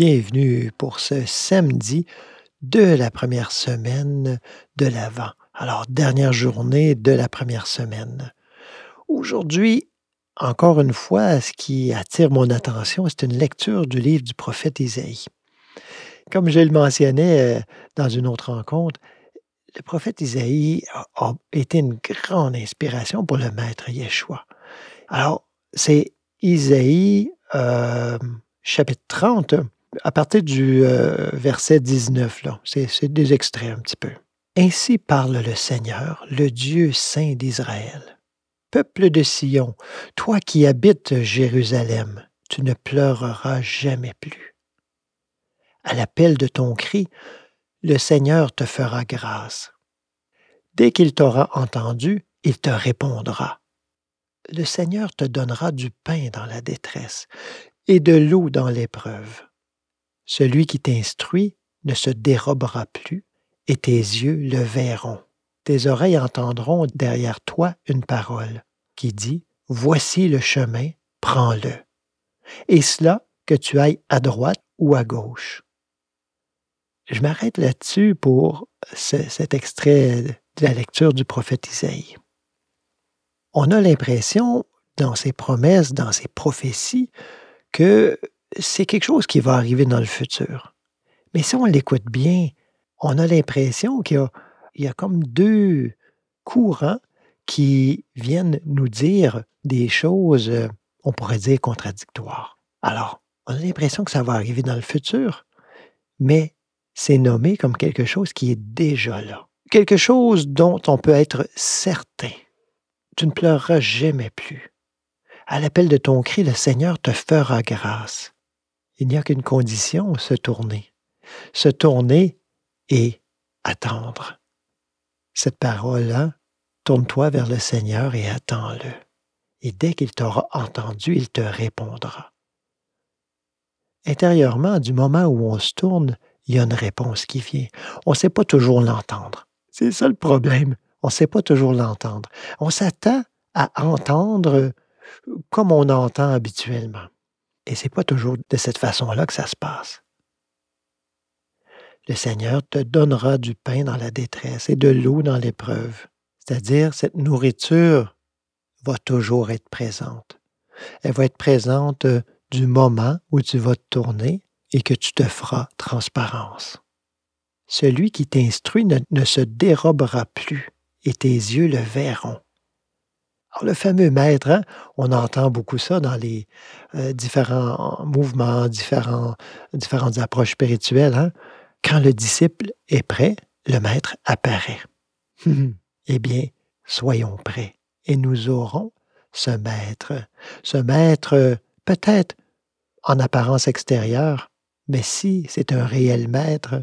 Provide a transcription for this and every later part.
Bienvenue pour ce samedi de la première semaine de l'Avent. Alors, dernière journée de la première semaine. Aujourd'hui, encore une fois, ce qui attire mon attention, c'est une lecture du livre du prophète Isaïe. Comme je le mentionnais euh, dans une autre rencontre, le prophète Isaïe a été une grande inspiration pour le maître Yeshua. Alors, c'est Isaïe euh, chapitre 30, à partir du euh, verset 19, là. C'est des extraits un petit peu. Ainsi parle le Seigneur, le Dieu saint d'Israël. Peuple de Sion, toi qui habites Jérusalem, tu ne pleureras jamais plus. À l'appel de ton cri, le Seigneur te fera grâce. Dès qu'il t'aura entendu, il te répondra. Le Seigneur te donnera du pain dans la détresse et de l'eau dans l'épreuve. Celui qui t'instruit ne se dérobera plus, et tes yeux le verront. Tes oreilles entendront derrière toi une parole qui dit Voici le chemin, prends-le. Et cela, que tu ailles à droite ou à gauche. Je m'arrête là-dessus pour cet extrait de la lecture du prophète Isaïe. On a l'impression, dans ses promesses, dans ses prophéties, que c'est quelque chose qui va arriver dans le futur. Mais si on l'écoute bien, on a l'impression qu'il y, a, comme deux courants qui viennent nous dire des choses, euh, on pourrait dire, contradictoires. Alors, on a l'impression que ça va arriver dans le futur, mais c'est nommé comme quelque chose qui est déjà là. Quelque chose dont on peut être certain. Tu ne pleureras jamais plus. À l'appel de ton cri, le Seigneur te fera grâce. Il n'y a qu'une condition, se tourner. Se tourner et attendre. Cette parole-là, tourne-toi vers le Seigneur et attends-le. Et dès qu'il t'aura entendu, il te répondra. Intérieurement, du moment où on se tourne, il y a une réponse qui vient. On ne sait pas toujours l'entendre. C'est ça le problème. On ne sait pas toujours l'entendre. On s'attend à entendre comme on entend habituellement. Et ce n'est pas toujours de cette façon-là que ça se passe. Le Seigneur te donnera du pain dans la détresse et de l'eau dans l'épreuve. C'est-à-dire, cette nourriture va toujours être présente. Elle va être présente euh, du moment où tu vas te tourner et que tu te feras transparence. Celui qui t'instruit ne, se dérobera plus et tes yeux le verront. Le fameux maître, hein, on entend beaucoup ça dans les euh, différents mouvements, différentes approches spirituelles. Hein? Quand le disciple est prêt, le maître apparaît. eh bien, soyons prêts et nous aurons ce maître. Ce maître, peut-être en apparence extérieure, mais si c'est un réel maître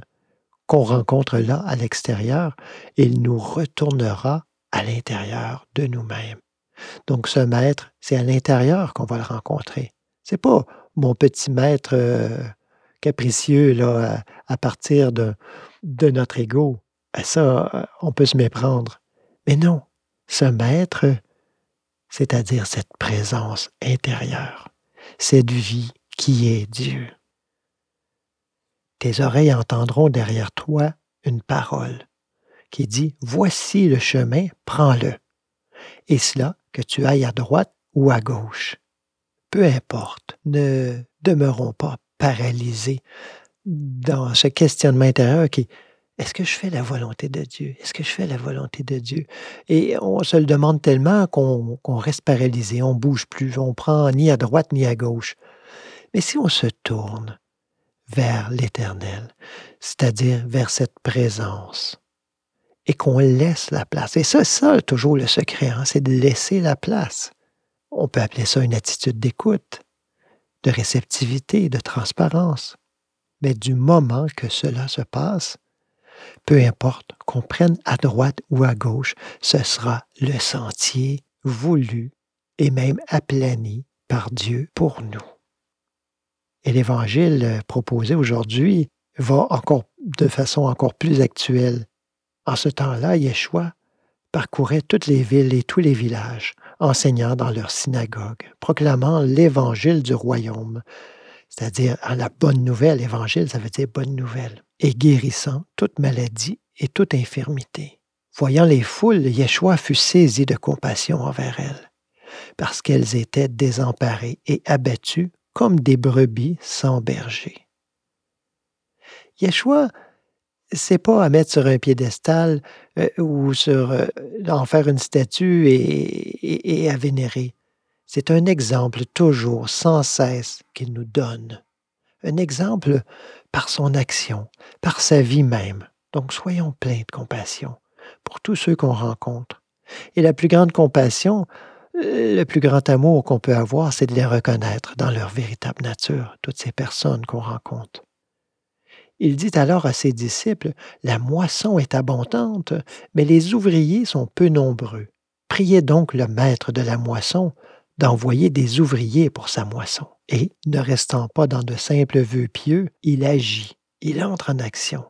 qu'on rencontre là à l'extérieur, il nous retournera à l'intérieur de nous-mêmes. Donc, ce maître, c'est à l'intérieur qu'on va le rencontrer. C'est pas mon petit maître euh, capricieux là, à, partir de, de notre ego. À ça, on peut se méprendre. Mais non, ce maître, c'est-à-dire cette présence intérieure, cette vie qui est Dieu. Tes oreilles entendront derrière toi une parole qui dit Voici le chemin, prends-le. Et cela, que tu ailles à droite ou à gauche. Peu importe, ne demeurons pas paralysés dans ce questionnement intérieur qui est-ce que je fais la volonté de Dieu? Est-ce que je fais la volonté de Dieu? Et on se le demande tellement qu'on reste paralysé, on bouge plus, on prend ni à droite ni à gauche. Mais si on se tourne vers l'Éternel, c'est-à-dire vers cette présence, et qu'on laisse la place. Et ça, ça, toujours le secret, hein, c'est de laisser la place. On peut appeler ça une attitude d'écoute, de réceptivité, de transparence. Mais du moment que cela se passe, peu importe qu'on prenne à droite ou à gauche, ce sera le sentier voulu et même aplani par Dieu pour nous. Et l'évangile proposé aujourd'hui va encore de façon encore plus actuelle en ce temps-là, Yeshua parcourait toutes les villes et tous les villages, enseignant dans leurs synagogues, proclamant l'évangile du royaume c'est-à-dire la bonne nouvelle, évangile, ça veut dire bonne nouvelle, et guérissant toute maladie et toute infirmité. Voyant les foules, Yeshua fut saisi de compassion envers elles, parce qu'elles étaient désemparées et abattues comme des brebis sans berger. Yeshua, c'est pas à mettre sur un piédestal euh, ou sur euh, en faire une statue et à vénérer. C'est un exemple toujours, sans cesse, qu'il nous donne. Un exemple par son action, par sa vie même. Donc soyons pleins de compassion pour tous ceux qu'on rencontre. Et la plus grande compassion, euh, le plus grand amour qu'on peut avoir, c'est de les reconnaître dans leur véritable nature, toutes ces personnes qu'on rencontre. Il dit alors à ses disciples, La moisson est abondante, mais les ouvriers sont peu nombreux. Priez donc le maître de la moisson d'envoyer des ouvriers pour sa moisson. Et, ne restant pas dans de simples vœux pieux, il agit, il entre en action.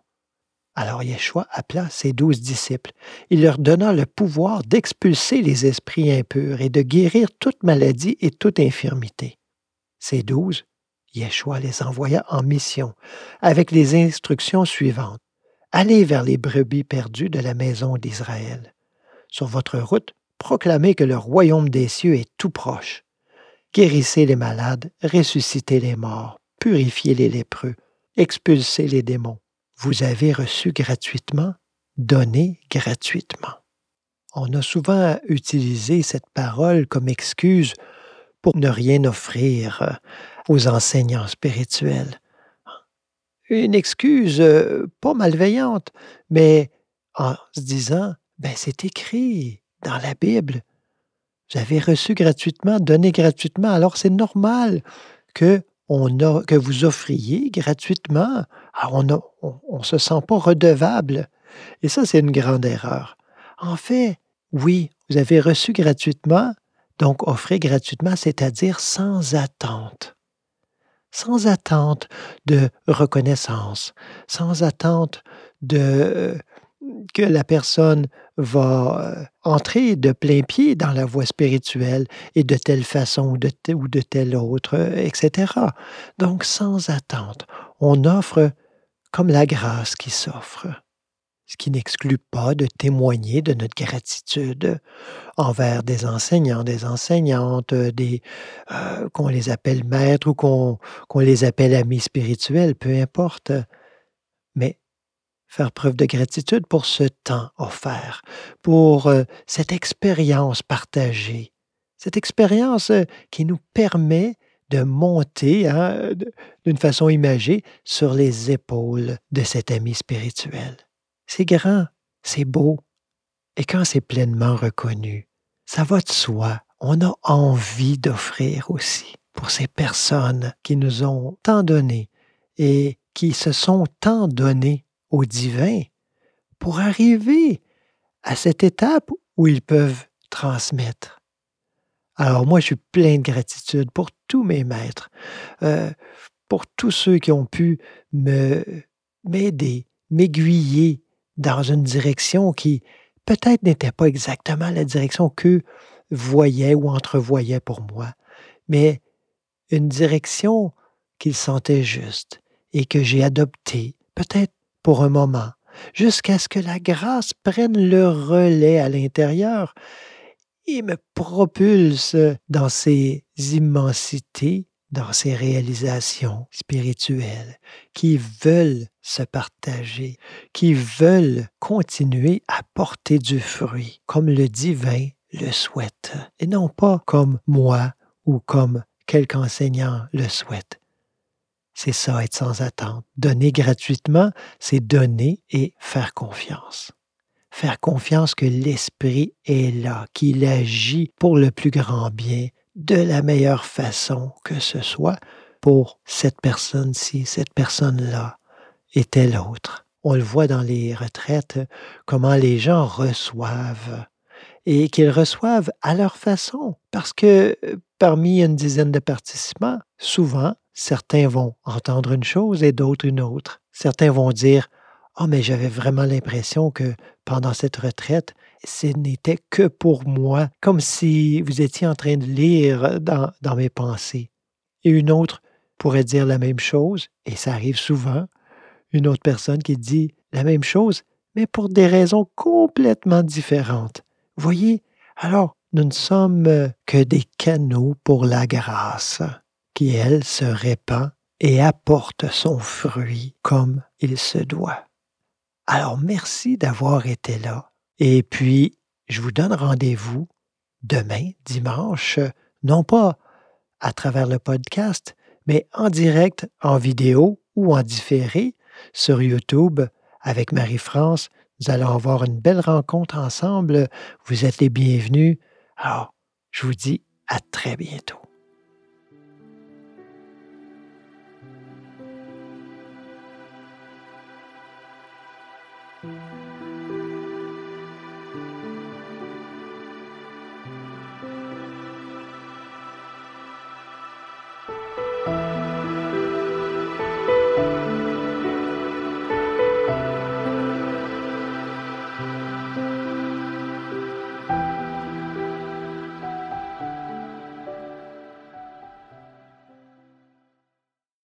Alors Yeshua appela ses douze disciples. Il leur donna le pouvoir d'expulser les esprits impurs et de guérir toute maladie et toute infirmité. Ces douze, Yeshua les envoya en mission avec les instructions suivantes. Allez vers les brebis perdues de la maison d'Israël. Sur votre route, proclamez que le royaume des cieux est tout proche. Guérissez les malades, ressuscitez les morts, purifiez les lépreux, expulsez les démons vous avez reçu gratuitement, donné gratuitement. On a souvent utilisé cette parole comme excuse pour ne rien offrir aux enseignants spirituels. Une excuse euh, pas malveillante, mais en se disant, ben c'est écrit dans la Bible. Vous avez reçu gratuitement, donné gratuitement, alors c'est normal que on a, que vous offriez gratuitement. On ne se sent pas redevable. Et ça, c'est une grande erreur. En fait, oui, vous avez reçu gratuitement, donc offrez gratuitement, c'est-à-dire sans attente. Sans attente de reconnaissance, sans attente de que la personne va euh, entrer de plein pied dans la voie spirituelle et de telle façon ou de, ou de telle autre, euh, etc. Donc, sans attente, on offre comme la grâce qui s'offre, ce qui n'exclut pas de témoigner de notre gratitude envers des enseignants, des enseignantes, des euh, qu'on les appelle maîtres ou qu'on les appelle amis spirituels, peu importe. Mais faire preuve de gratitude pour ce temps offert, pour euh, cette expérience partagée, cette expérience euh, qui nous permet de monter hein, d'une façon imagée sur les épaules de cet ami spirituel. C'est grand, c'est beau, et quand c'est pleinement reconnu, ça va de soi, on a envie d'offrir aussi pour ces personnes qui nous ont tant donné et qui se sont tant données au divin pour arriver à cette étape où ils peuvent transmettre. Alors moi, je suis plein de gratitude pour tous mes maîtres, euh, pour tous ceux qui ont pu me m'aider, m'aiguiller dans une direction qui peut-être n'était pas exactement la direction qu'eux voyaient ou entrevoyaient pour moi, mais une direction qu'ils sentaient juste et que j'ai adoptée, peut-être pour un moment, jusqu'à ce que la grâce prenne le relais à l'intérieur et me propulse dans ces immensités, dans ces réalisations spirituelles qui veulent se partager, qui veulent continuer à porter du fruit, comme le divin le souhaite, et non pas comme moi ou comme quelque enseignant le souhaite. C'est ça, être sans attente. Donner gratuitement, c'est donner et faire confiance. Faire confiance que l'Esprit est là, qu'il agit pour le plus grand bien, de la meilleure façon que ce soit pour cette personne-ci, cette personne-là et telle autre. On le voit dans les retraites, comment les gens reçoivent et qu'ils reçoivent à leur façon. Parce que parmi une dizaine de participants, souvent, certains vont entendre une chose et d'autres une autre. Certains vont dire Oh, mais j'avais vraiment l'impression que pendant cette retraite, ce n'était que pour moi, comme si vous étiez en train de lire dans, dans mes pensées. Et une autre pourrait dire la même chose, et ça arrive souvent. Une autre personne qui dit la même chose, mais pour des raisons complètement différentes. Voyez, alors nous ne sommes euh, que des canaux pour la grâce, qui, elle, se répand et apporte son fruit comme il se doit. Alors merci d'avoir été là. Et puis, je vous donne rendez-vous demain, dimanche, non pas à travers le podcast, mais en direct, en vidéo ou en différé sur YouTube avec Marie-France. Nous allons avoir une belle rencontre ensemble. Vous êtes les bienvenus. Alors, je vous dis à très bientôt.